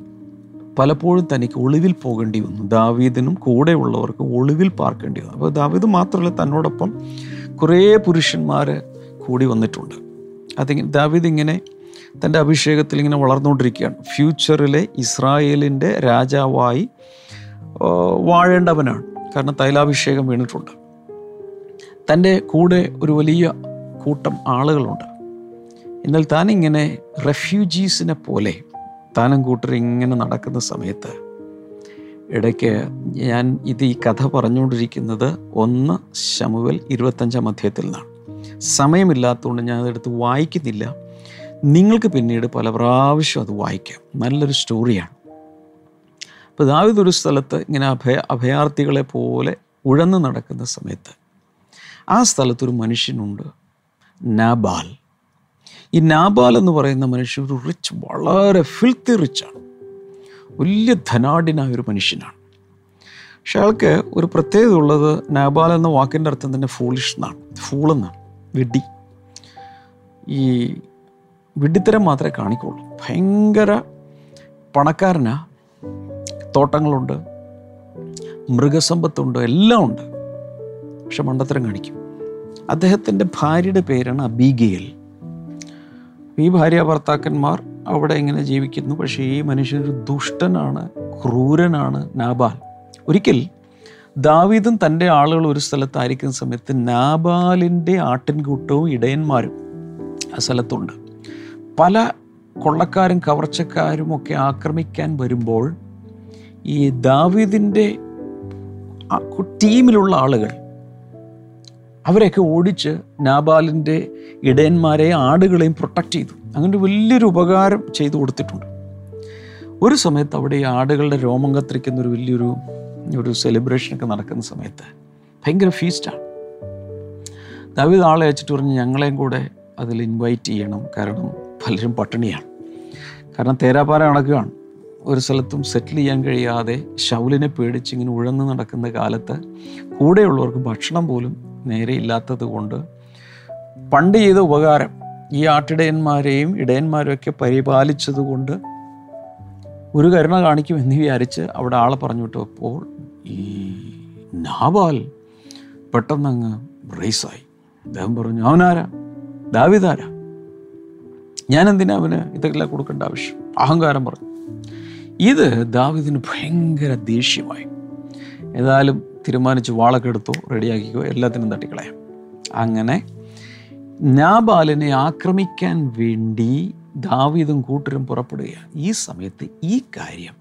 പലപ്പോഴും തനിക്ക് ഒളിവിൽ പോകേണ്ടി വന്നു. ദാവീദിനും കൂടെയുള്ളവർക്കും ഒളിവിൽ പാർക്കേണ്ടി വന്നു. അപ്പോൾ ദാവീദ് മാത്രമല്ല തന്നോടൊപ്പം കുറേ പുരുഷന്മാർ കൂടി വന്നിട്ടുണ്ട്. അതിങ്ങനെ ദാവീദ് ഇങ്ങനെ തന്റെ അഭിഷേകത്തിൽ ഇങ്ങനെ വളർന്നുകൊണ്ടിരിക്കുകയാണ്. ഫ്യൂച്ചറിലെ ഇസ്രായേലിന്റെ രാജാവായി വാഴേണ്ടവനാണ്. കാരണം തൈലാഭിഷേകം വീണിട്ടുണ്ട്. തന്റെ കൂടെ ഒരു വലിയ കൂട്ടം ആളുകളുണ്ട്. എന്നാൽ താൻ ഇങ്ങനെ റെഫ്യൂജീസിനെ പോലെ താനും കൂട്ടർ ഇങ്ങനെ നടക്കുന്ന സമയത്ത് ഇടയ്ക്ക് ഞാൻ ഇത് ഈ കഥ പറഞ്ഞുകൊണ്ടിരിക്കുന്നത് ഒന്ന് ശമുവൽ ഇരുപത്തഞ്ചാം അധ്യായത്തിൽ നിന്നാണ്. സമയമില്ലാത്തതുകൊണ്ട് ഞാൻ അതെടുത്ത് വായിക്കുന്നില്ല. നിങ്ങൾക്ക് പിന്നീട് പല പ്രാവശ്യം അത് വായിക്കാം. നല്ലൊരു സ്റ്റോറിയാണ്. അപ്പോൾ ദാവിദ് ഒരു സ്ഥലത്ത് ഇങ്ങനെ അഭയ അഭയാർത്ഥികളെ പോലെ ഉഴന്നു നടക്കുന്ന സമയത്ത് ആ സ്ഥലത്തൊരു മനുഷ്യനുണ്ട്. നാബാൽ. ഈ നാബാൽ എന്ന് പറയുന്ന മനുഷ്യൻ ഒരു റിച്ച് വളരെ ഫിൽത്തി റിച്ചാണ് വലിയ ധനാഢ്യനായ ഒരു മനുഷ്യനാണ്. പക്ഷെ അയാൾക്ക് ഒരു പ്രത്യേകത ഉള്ളത് നാബാൽ എന്ന വാക്കിന്റെ അർത്ഥം തന്നെ ഫൂളിഷ് എന്നാണ്. ഫൂൾ എന്നാണ്. വെഡി. ഈ വെടിത്തരം മാത്രമേ കാണിക്കുള്ളൂ. ഭയങ്കര പണക്കാരനാ. തോട്ടങ്ങളുണ്ട്. മൃഗസമ്പത്തുണ്ട്. എല്ലാം ഉണ്ട്. പക്ഷെ മണ്ടത്തരം കാണിക്കും. അദ്ദേഹത്തിന്റെ ഭാര്യയുടെ പേരാണ് അബീഗയിൽ ഈ ഭാര്യ ഭർത്താക്കന്മാർ അവിടെ ഇങ്ങനെ ജീവിക്കുന്നു. പക്ഷേ ഈ മനുഷ്യനൊരു ദുഷ്ടനാണ് ക്രൂരനാണ് നാബാൽ. ഒരിക്കൽ ദാവീദും തന്റെ ആളുകൾ ഒരു സ്ഥലത്തായിരിക്കുന്ന സമയത്ത് നാബാലിന്റെ ആട്ടിൻകൂട്ടവും ഇടയന്മാരും ആ സ്ഥലത്തുണ്ട്. പല കൊള്ളക്കാരും കവർച്ചക്കാരും ഒക്കെ ആക്രമിക്കാൻ വരുമ്പോൾ ഈ ദാവീദിന്റെ ടീമിലുള്ള ആളുകൾ അവരെയൊക്കെ ഓടിച്ച് നാബാലിന്റെ ഇടയന്മാരെ ആടുകളെയും പ്രൊട്ടക്റ്റ് ചെയ്തു. അങ്ങനെ വലിയൊരു ഉപകാരം ചെയ്തു കൊടുത്തിട്ടുണ്ട്. ഒരു സമയത്ത് അവിടെ ഈ ആടുകളുടെ രോമം കത്തിരിക്കുന്ന ഒരു വലിയൊരു ഒരു സെലിബ്രേഷനൊക്കെ നടക്കുന്ന സമയത്ത് ഭയങ്കര ഫീസ്റ്റാണ് ദാവീദ് ആളെ അയച്ചിട്ട് പറഞ്ഞ് ഞങ്ങളെയും കൂടെ അതിൽ ഇൻവൈറ്റ് ചെയ്യണം. കാരണം പലരും പട്ടിണിയാണ്. കാരണം തേരാപ്പാര നടക്കുകയാണ്. ഒരു സ്ഥലത്തും സെറ്റിൽ ചെയ്യാൻ കഴിയാതെ ഷൗലിനെ പേടിച്ച് ഇങ്ങനെ ഉഴന്ന് നടക്കുന്ന കാലത്ത് കൂടെയുള്ളവർക്ക് ഭക്ഷണം പോലും നേരെ ഇല്ലാത്തത് കൊണ്ട് പണ്ട് ചെയ്ത ഉപകാരം ഈ ആട്ടിടയന്മാരെയും ഇടയന്മാരെയും ഒക്കെ പരിപാലിച്ചത് കൊണ്ട് ഒരു കരുണ കാണിക്കും എന്ന് വിചാരിച്ച് അവിടെ ആളെ പറഞ്ഞു വിട്ടപ്പോൾ ഈ നാബാൽ പെട്ടെന്നങ്ങ് റേസായി അദ്ദേഹം പറഞ്ഞു അവനാരാ? ദാവിദാരാ? ഞാൻ എന്തിനാ അവന് ഇതൊക്കെ കൊടുക്കേണ്ട ആവശ്യം? അഹങ്കാരം പറഞ്ഞു. ഇത് ദാവിദിന് ഭയങ്കര ദേഷ്യമായി. ഏതായാലും തീരുമാനിച്ച് വാളൊക്കെ എടുത്തോ റെഡിയാക്കിക്കോ എല്ലാത്തിനും തട്ടിക്കളയാം. അങ്ങനെ നാബാലിനെ ആക്രമിക്കാൻ വേണ്ടി ദാവീദും കൂട്ടരും പുറപ്പെടുകയാണ്. ഈ സമയത്ത് ഈ കാര്യം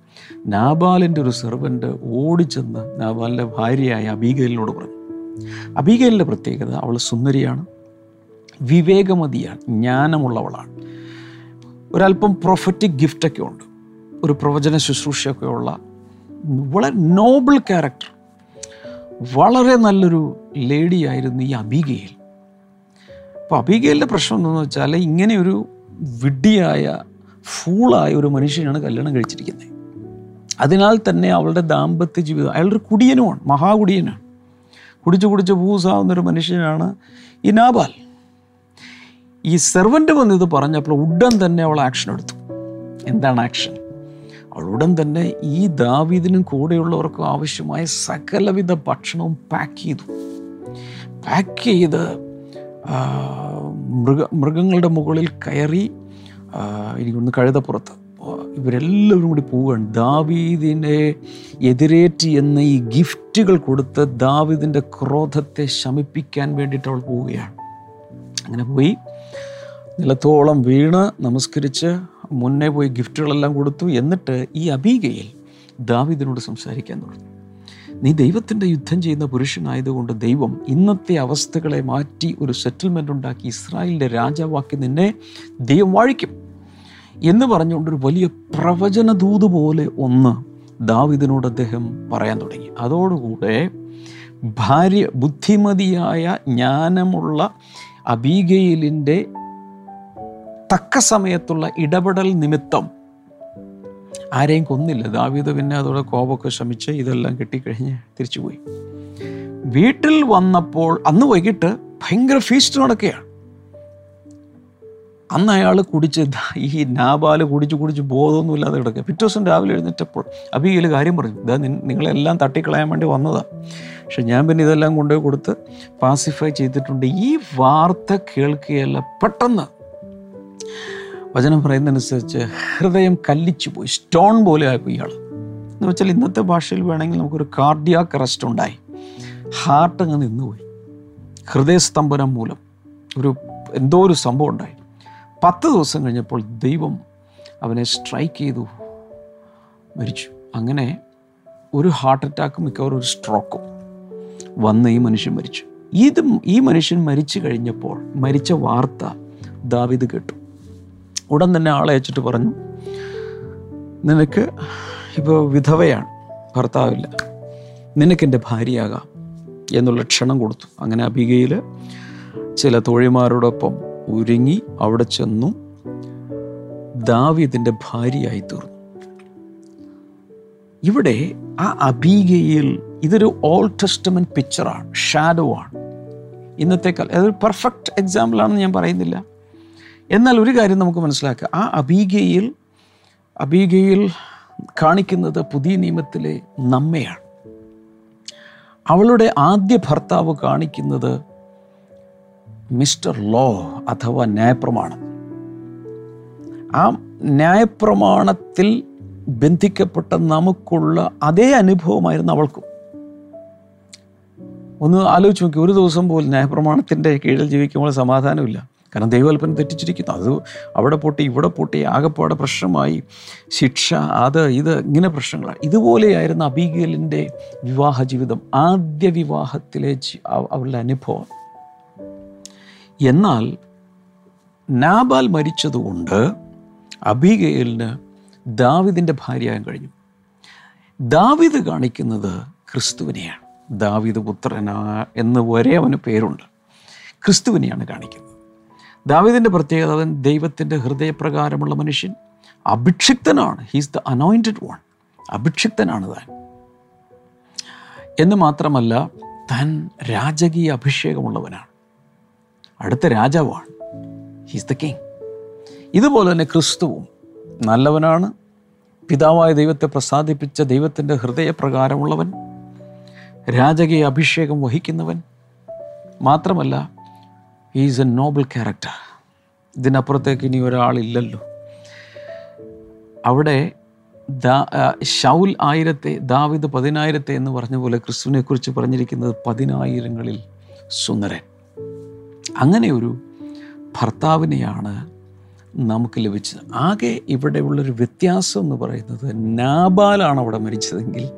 നാബാലിന്റെ ഒരു സെർവന്റ് ഓടിച്ചെന്ന് നാബാലിന്റെ ഭാര്യയായ അബീഗലിനോട് പറഞ്ഞു. അബീഗലിന്റെ പ്രത്യേകത അവൾ സുന്ദരിയാണ് വിവേകമതിയാണ് ജ്ഞാനമുള്ളവളാണ്. ഒരല്പം പ്രൊഫറ്റിക് ഗിഫ്റ്റൊക്കെ ഉണ്ട്. ഒരു പ്രവചന ശുശ്രൂഷയൊക്കെ ഉള്ള വളരെ നോബിൾ ക്യാരക്ടർ വളരെ നല്ലൊരു ലേഡിയായിരുന്നു ഈ അബികയിൽ അപ്പോൾ അബികയിലെ പ്രശ്നം എന്താണെന്ന് വെച്ചാൽ ഇങ്ങനെയൊരു വിഡ്ഢിയായ ഫൂളായ ഒരു മനുഷ്യനാണ് കല്യാണം കഴിച്ചിരിക്കുന്നത്. അതിനാൽ തന്നെ അവളുടെ ദാമ്പത്യ ജീവിതം അയാളൊരു കുടിയനുമാണ് മഹാകുടിയനാണ്. കുടിച്ച് കുടിച്ച് പൂസാവുന്നൊരു മനുഷ്യനാണ് ഈ നാബാൽ. ഈ സെർവന്റ് വന്ന് ഇത് പറഞ്ഞപ്പോൾ ഉടൻ തന്നെ അവൾ ആക്ഷൻ എടുത്തു. എന്താണ് ആക്ഷൻ ഉടൻ തന്നെ ഈ ദാവീദിനും കൂടെയുള്ളവർക്കും ആവശ്യമായ സകലവിധ ഭക്ഷണവും പാക്ക് ചെയ്തു. പാക്ക് ചെയ്ത് മൃഗ മൃഗങ്ങളുടെ മുകളിൽ കയറി എനിക്കൊന്ന് കഴുതപ്പുറത്ത് ഇവരെല്ലാവരും കൂടി പോവുകയാണ്. ദാവീദിനെ എതിരേറ്റ് എന്ന ഈ ഗിഫ്റ്റുകൾ കൊടുത്ത് ദാവീദിന്റെ ക്രോധത്തെ ശമിപ്പിക്കാൻ വേണ്ടിയിട്ട് അവൾ പോവുകയാണ്. അങ്ങനെ പോയി നിലത്തോളം വീണ് നമസ്കരിച്ച് മുന്നേ പോയി ഗിഫ്റ്റുകളെല്ലാം കൊടുത്തു എന്നിട്ട് ഈ അബീഗയിൽ ദാവിദിനോട് സംസാരിക്കാൻ തുടങ്ങി. നീ ദൈവത്തിന്റെ യുദ്ധം ചെയ്യുന്ന പുരുഷനായതുകൊണ്ട് ദൈവം ഇന്നത്തെ അവസ്ഥകളെ മാറ്റി ഒരു സെറ്റിൽമെന്റ് ഉണ്ടാക്കി ഇസ്രായേലിന്റെ രാജാവാക്കി നിന്നെ ദൈവം വാഴിക്കും എന്ന് പറഞ്ഞുകൊണ്ട് ഒരു വലിയ പ്രവചനദൂത് പോലെ ഒന്ന് ദാവിദിനോട് അദ്ദേഹം പറയാൻ തുടങ്ങി. അതോടുകൂടെ ഭാര്യ ബുദ്ധിമതിയായ ജ്ഞാനമുള്ള അബീഗയിലിന്റെ തക്ക സമയത്തുള്ള ഇടപെടൽ നിമിത്തം ആരെയും കൊന്നില്ല. ദാവീദ് പിന്നെ അതോടെ കോപമൊക്കെ ശമിച്ച് ഇതെല്ലാം തിരിച്ചു തിരിച്ചുപോയി. വീട്ടിൽ വന്നപ്പോൾ അന്ന് വൈകിട്ട് ഭയങ്കര ഫീസ്റ്റ് നടക്കുകയാണ്. അന്ന് അയാൾ കുടിച്ച് ഈ നാബാൽ കുടിച്ച് കുടിച്ച് ബോധമൊന്നുമില്ലാതെ കിടക്കുക. പിറ്റേ ദിവസം രാവിലെ എഴുന്നേറ്റപ്പോൾ അബിയിൽ കാര്യം പറഞ്ഞു. ഇതാ നിങ്ങളെല്ലാം തട്ടിക്കളയാൻ വേണ്ടി വന്നതാണ് പക്ഷെ ഞാൻ പിന്നെ ഇതെല്ലാം കൊണ്ടുപോയി കൊടുത്ത് പാസിഫൈ ചെയ്തിട്ടുണ്ട്. ഈ വാർത്ത കേൾക്കുകയല്ല പെട്ടെന്ന് വചനം പറയുന്നതനുസരിച്ച് ഹൃദയം കല്ലിച്ചു പോയി സ്റ്റോൺ പോലെ ആക്കും ഇയാൾ എന്ന് വെച്ചാൽ ഇന്നത്തെ ഭാഷയിൽ വേണമെങ്കിൽ നമുക്കൊരു കാർഡിയാക്ക് അറസ്റ്റ് ഉണ്ടായി. ഹാർട്ട് അങ്ങ് നിന്നുപോയി. ഹൃദയസ്തംഭനം മൂലം ഒരു എന്തോ ഒരു സംഭവം ഉണ്ടായി. പത്ത് ദിവസം കഴിഞ്ഞപ്പോൾ ദൈവം അവനെ സ്ട്രൈക്ക് ചെയ്തു. മരിച്ചു. അങ്ങനെ ഒരു ഹാർട്ട് അറ്റാക്കും മിക്കവാറും ഒരു സ്ട്രോക്കും വന്ന് ഈ മനുഷ്യൻ മരിച്ചു. ഇത് ഈ മനുഷ്യൻ മരിച്ചു കഴിഞ്ഞപ്പോൾ മരിച്ച വാർത്ത ദാവിദ് കേട്ടു. ഉടൻ തന്നെ ആളെ അയച്ചിട്ട് പറഞ്ഞു നിനക്ക് ഇപ്പോൾ വിധവയാണ് ഭർത്താവില്ല. നിനക്കെന്റെ ഭാര്യയാകാം എന്നുള്ള ക്ഷണം കൊടുത്തു. അങ്ങനെ അബികയിൽ ചില തോഴിമാരോടൊപ്പം ഒരുങ്ങി അവിടെ ചെന്നു ദാവീദിന്റെ ഭാര്യയായി തീർന്നു. ഇവിടെ ആ അബീഗയിൽ ഇതൊരു ഓൾ ടെസ്റ്റമെന്റ് പിക്ചറാണ് ഷാഡോ ആണ്. ഇന്നത്തെ കാലം അതൊരു പെർഫെക്റ്റ് എക്സാമ്പിൾ ആണെന്ന് ഞാൻ പറയുന്നില്ല. എന്നാൽ ഒരു കാര്യം നമുക്ക് മനസ്സിലാക്കുക ആ അബീഗയിൽ അബീഗയിൽ കാണിക്കുന്നത് പുതിയ നിയമത്തിലെ നമ്മയാണ്. അവളുടെ ആദ്യ ഭർത്താവ് കാണിക്കുന്നത് മിസ്റ്റർ ലോ അഥവാ ന്യായപ്രമാണം. ആ ന്യായപ്രമാണത്തിൽ ബന്ധിക്കപ്പെട്ട നമുക്കുള്ള അതേ അനുഭവമായിരുന്നു അവൾക്കും. ഒന്ന് ആലോചിച്ച് നോക്കി. ഒരു ദിവസം പോലും ന്യായപ്രമാണത്തിന്റെ കീഴിൽ ജീവിക്കുമ്പോൾ സമാധാനമില്ല. കാരണം ദൈവകൽപ്പന തെറ്റിച്ചിരിക്കുന്നു. അത് അവിടെ പൊട്ടി ഇവിടെ പൊട്ടി ആകെപ്പാടെ പ്രശ്നമായി. ശിക്ഷ അത് ഇത് ഇങ്ങനെ പ്രശ്നങ്ങളാണ് ഇതുപോലെയായിരുന്നു അബീഗലിന്റെ വിവാഹ ജീവിതം ആദ്യ വിവാഹത്തിലെ അവളുടെ അനുഭവം. എന്നാൽ നാബാൽ മരിച്ചതുകൊണ്ട് അബീഗയിലിന് ദാവിദിന്റെ ഭാര്യയാകാൻ കഴിഞ്ഞു. ദാവിദ് കാണിക്കുന്നത് ക്രിസ്തുവിനെയാണ്. ദാവിദ് പുത്രനാ എന്ന് ഒരേ അവന് പേരുണ്ട്. ക്രിസ്തുവിനെയാണ് കാണിക്കുന്നത്. ദാവിദിന്റെ പ്രത്യേകത അവൻ ദൈവത്തിന്റെ ഹൃദയപ്രകാരമുള്ള മനുഷ്യൻ. അഭിക്ഷിക്തനാണ്. ഹീസ് ദ അനോയിന്റഡ് വൺ അഭിക്ഷിക്തനാണ് താൻ. എന്ന് മാത്രമല്ല താൻ രാജകീയ അഭിഷേകമുള്ളവനാണ്. അടുത്ത രാജാവാണ്. ഹീസ് ദ കിങ് ഇതുപോലെ തന്നെ ക്രിസ്തുവും നല്ലവനാണ്. പിതാവായ ദൈവത്തെ പ്രസാദിപ്പിച്ച ദൈവത്തിന്റെ ഹൃദയപ്രകാരമുള്ളവൻ. രാജകീയ അഭിഷേകം വഹിക്കുന്നവൻ. മാത്രമല്ല ഈസ് എ നോബിൾ ക്യാരക്ടർ ഇതിനപ്പുറത്തേക്ക് ഇനി ഒരാളില്ലല്ലോ. അവിടെ ഷൗൽ ആയിരത്തെ ദാവിദ് പതിനായിരത്തെ എന്ന് പറഞ്ഞ പോലെ ക്രിസ്തുവിനെ കുറിച്ച് പറഞ്ഞിരിക്കുന്നത് പതിനായിരങ്ങളിൽ സുന്ദരൻ. അങ്ങനെ ഒരു ഭർത്താവിനെയാണ് നമുക്ക് ലഭിച്ചത്. ആകെ ഇവിടെയുള്ളൊരു വ്യത്യാസം എന്ന് പറയുന്നത് നാബാലാണ് അവിടെ മരിച്ചതെങ്കിൽ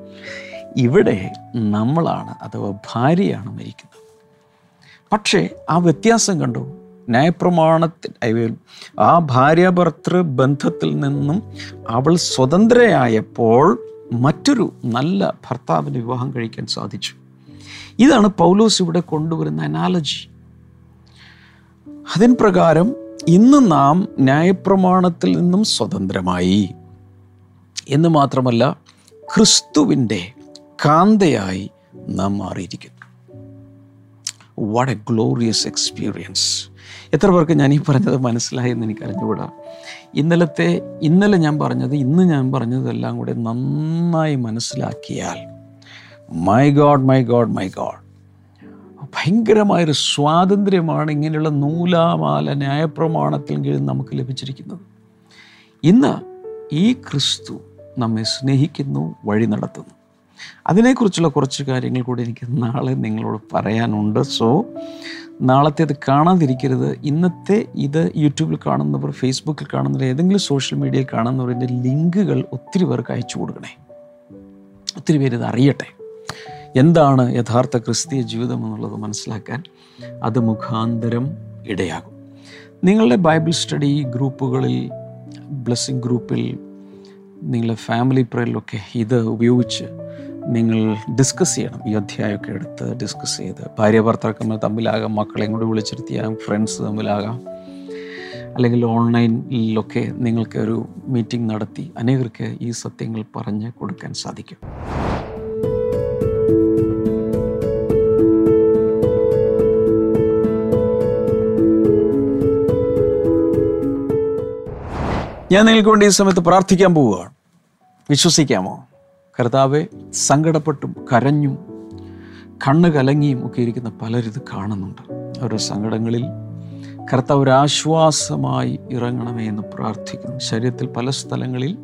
ഇവിടെ നമ്മളാണ് അഥവാ ഭാര്യയാണ് മരിക്കുന്നത്. പക്ഷേ ആ വ്യത്യാസം കണ്ടു? ന്യായപ്രമാണത്തിൽ ആ ഭാര്യാഭർത്തൃ ബന്ധത്തിൽ നിന്നും അവൾ സ്വതന്ത്രയായപ്പോൾ മറ്റൊരു നല്ല ഭർത്താവിന് വിവാഹം കഴിക്കാൻ സാധിച്ചു. ഇതാണ് പൗലോസ് ഇവിടെ കൊണ്ടുവരുന്ന അനാലജി അതിൻ പ്രകാരം ഇന്ന് നാം ന്യായപ്രമാണത്തിൽ നിന്നും സ്വതന്ത്രമായി. എന്ന് മാത്രമല്ല ക്രിസ്തുവിന്റെ കാന്തയായി നാം മാറിയിരിക്കുന്നു. വാട്ട് എ ഗ്ലോറിയസ് എക്സ്പീരിയൻസ് എത്ര പേർക്ക് ഞാൻ ഈ പറഞ്ഞത് മനസ്സിലായി എന്ന് എനിക്ക് അറിഞ്ഞുകൂടാ? ഇന്നലത്തെ ഇന്നലെ ഞാൻ പറഞ്ഞത് ഇന്ന് ഞാൻ പറഞ്ഞതെല്ലാം കൂടെ നന്നായി മനസ്സിലാക്കിയാൽ my God my God my God ഭയങ്കരമായൊരു സ്വാതന്ത്ര്യമാണ് ഇങ്ങനെയുള്ള നൂലാമാല ന്യായപ്രമാണത്തിൽ കീഴിൽ നമുക്ക് ലഭിച്ചിരിക്കുന്നത്. ഇന്ന് ഈ ക്രിസ്തു നമ്മെ സ്നേഹിക്കുന്നു വഴി നടത്തുന്നു. അതിനെക്കുറിച്ചുള്ള കുറച്ച് കാര്യങ്ങൾ കൂടി എനിക്ക് നാളെ നിങ്ങളോട് പറയാനുണ്ട്. സോ നാളത്തേത് കാണാതിരിക്കരുത്. ഇന്നത്തെ ഇത് യൂട്യൂബിൽ കാണുന്നവർ ഫേസ്ബുക്കിൽ കാണുന്നവർ ഏതെങ്കിലും സോഷ്യൽ മീഡിയയിൽ കാണുന്നവരുടെ ലിങ്കുകൾ ഒത്തിരി പേർക്ക് അയച്ചു കൊടുക്കണേ. ഒത്തിരി പേര് ഇത് അറിയട്ടെ. എന്താണ് യഥാർത്ഥ ക്രിസ്തീയ ജീവിതം എന്നുള്ളത് മനസ്സിലാക്കാൻ അത് മുഖാന്തരം ഇടയാകും. നിങ്ങളുടെ ബൈബിൾ സ്റ്റഡി ഗ്രൂപ്പുകളിൽ ബ്ലെസ്സിങ് ഗ്രൂപ്പിൽ നിങ്ങളുടെ ഫാമിലി പ്രയറിലൊക്കെ ഇത് ഉപയോഗിച്ച് നിങ്ങൾ ഡിസ്കസ് ചെയ്യണം. ഈ അധ്യായമൊക്കെ എടുത്ത് ഡിസ്കസ് ചെയ്ത്. ഭാര്യ ഭർത്താക്കന്മാർ തമ്മിലാകാം മക്കളെയും കൂടി വിളിച്ചിരുത്തിയാകാം ഫ്രണ്ട്സ് തമ്മിലാകാം. അല്ലെങ്കിൽ ഓൺലൈനിലൊക്കെ നിങ്ങൾക്ക് ഒരു മീറ്റിംഗ് നടത്തി അനേകർക്ക് ഈ സത്യങ്ങൾ പറഞ്ഞ് കൊടുക്കാൻ സാധിക്കും. ഞാൻ നിങ്ങൾക്ക് വേണ്ടി ഈ സമയത്ത് പ്രാർത്ഥിക്കാൻ പോവുകയാണ്. വിശ്വസിക്കാമോ? കർത്താവെ സങ്കടപ്പെട്ടും കരഞ്ഞും കണ്ണ് കലങ്ങിയും ഒക്കെ ഇരിക്കുന്ന പലരിത് കാണുന്നുണ്ട്. അവരുടെ സങ്കടങ്ങളിൽ കർത്താവ് ഒരു ആശ്വാസമായി ഇറങ്ങണമേ എന്ന് പ്രാർത്ഥിക്കുന്നു. ശരീരത്തിൽ പല സ്ഥലങ്ങളിൽ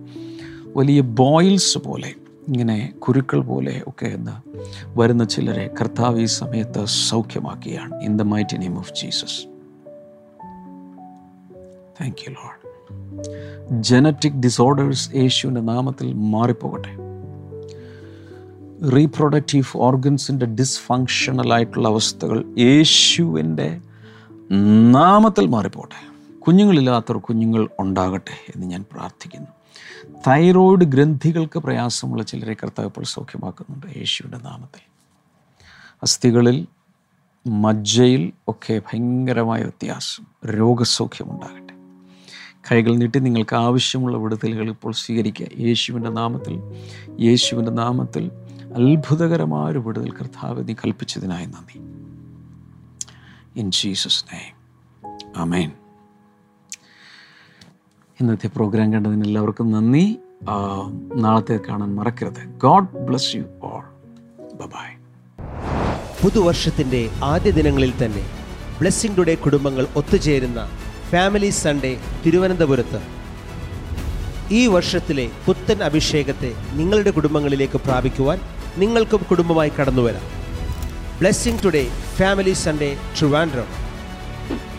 വലിയ ബോയിൽസ് പോലെ ഇങ്ങനെ കുരുക്കൾ പോലെ ഒക്കെ എന്ന് വരുന്ന ചിലരെ കർത്താവ് ഈ സമയത്ത് സൗഖ്യമാക്കിയാണ്. In the mighty name of Jesus thank you Lord genetic disorders യേശുവിന്റെ നാമത്തിൽ മാറിപ്പോകട്ടെ. റീപ്രൊഡക്റ്റീവ് ഓർഗൻസിന്റെ ഡിസ്ഫങ്ഷണൽ ആയിട്ടുള്ള അവസ്ഥകൾ യേശുവിന്റെ നാമത്തിൽ മാറിപ്പോട്ടെ. കുഞ്ഞുങ്ങളില്ലാത്തവർ കുഞ്ഞുങ്ങൾ ഉണ്ടാകട്ടെ എന്ന് ഞാൻ പ്രാർത്ഥിക്കുന്നു. തൈറോയിഡ് ഗ്രന്ഥികൾക്ക് പ്രയാസമുള്ള ചിലരെ കർത്താവ് ഇപ്പോൾ സൗഖ്യമാക്കുന്നുണ്ട് യേശുവിന്റെ നാമത്തിൽ. അസ്ഥികളിൽ മജ്ജയിൽ ഒക്കെ ഭയങ്കരമായ വ്യത്യാസം രോഗസൗഖ്യമുണ്ടാകട്ടെ. കൈകൾ നീട്ടി നിങ്ങൾക്ക് ആവശ്യമുള്ള വിടുതലുകൾ ഇപ്പോൾ സ്വീകരിക്കുക. യേശുവിന്റെ നാമത്തിൽ യേശുവിന്റെ നാമത്തിൽ അത്ഭുതകരമായ ഒരു വിടുതൽ കർത്താവ് നീ കൽപ്പിച്ചതിനായി നന്ദി. ഇൻ ജീസസ് നെയ്മ് അമേൻ ഇന്നത്തെ പ്രോഗ്രാം കണ്ടതിന് എല്ലാവർക്കും നന്ദി. നാളത്തെ കാണാൻ മറക്കരുത്. God bless you all bye പുതുവർഷത്തിന്റെ ആദ്യ ദിനങ്ങളിൽ തന്നെ ബ്ലെസ്സിംഗ് ടുഡേ കുടുംബങ്ങൾ ഒത്തുചേരുന്ന ഫാമിലി സൺഡേ തിരുവനന്തപുരത്ത്. ഈ വർഷത്തിലെ പുത്തൻ അഭിഷേകത്തെ നിങ്ങളുടെ കുടുംബങ്ങളിലേക്ക് പ്രാപിക്കുവാൻ നിങ്ങൾക്കും കുടുംബമായി കടന്നു വരാം. Blessing today family Sunday Trivandrum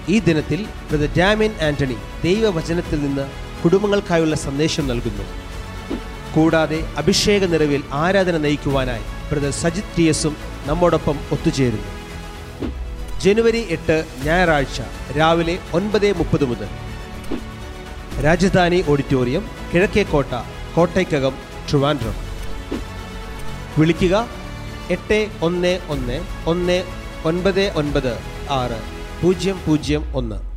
ഈ ദിനത്തിൽ ബ്രദർ ഡാമിൻ ആന്റണി ദൈവവചനത്തിൽ നിന്ന് കുടുംബങ്ങൾക്കായുള്ള സന്ദേശം നൽകുന്നു. കൂടാതെ അഭിഷേക നിറവിൽ ആരാധന നയിക്കുവാനായി ബ്രദർ സജിത് ടി എസും നമ്മോടൊപ്പം ഒത്തുചേരുന്നു. ജനുവരി എട്ട് ഞായറാഴ്ച രാവിലെ ഒൻപത് മുപ്പത് മുതൽ. രാജധാനി ഓഡിറ്റോറിയം കിഴക്കേക്കോട്ട കോട്ടയ്ക്കകം ട്രിവാൻഡ്രം വിളിക്കുക എട്ട് ഒന്ന് ഒന്ന് ഒന്ന് ഒൻപത് ഒൻപത് ആറ് പൂജ്യം പൂജ്യം ഒന്ന്.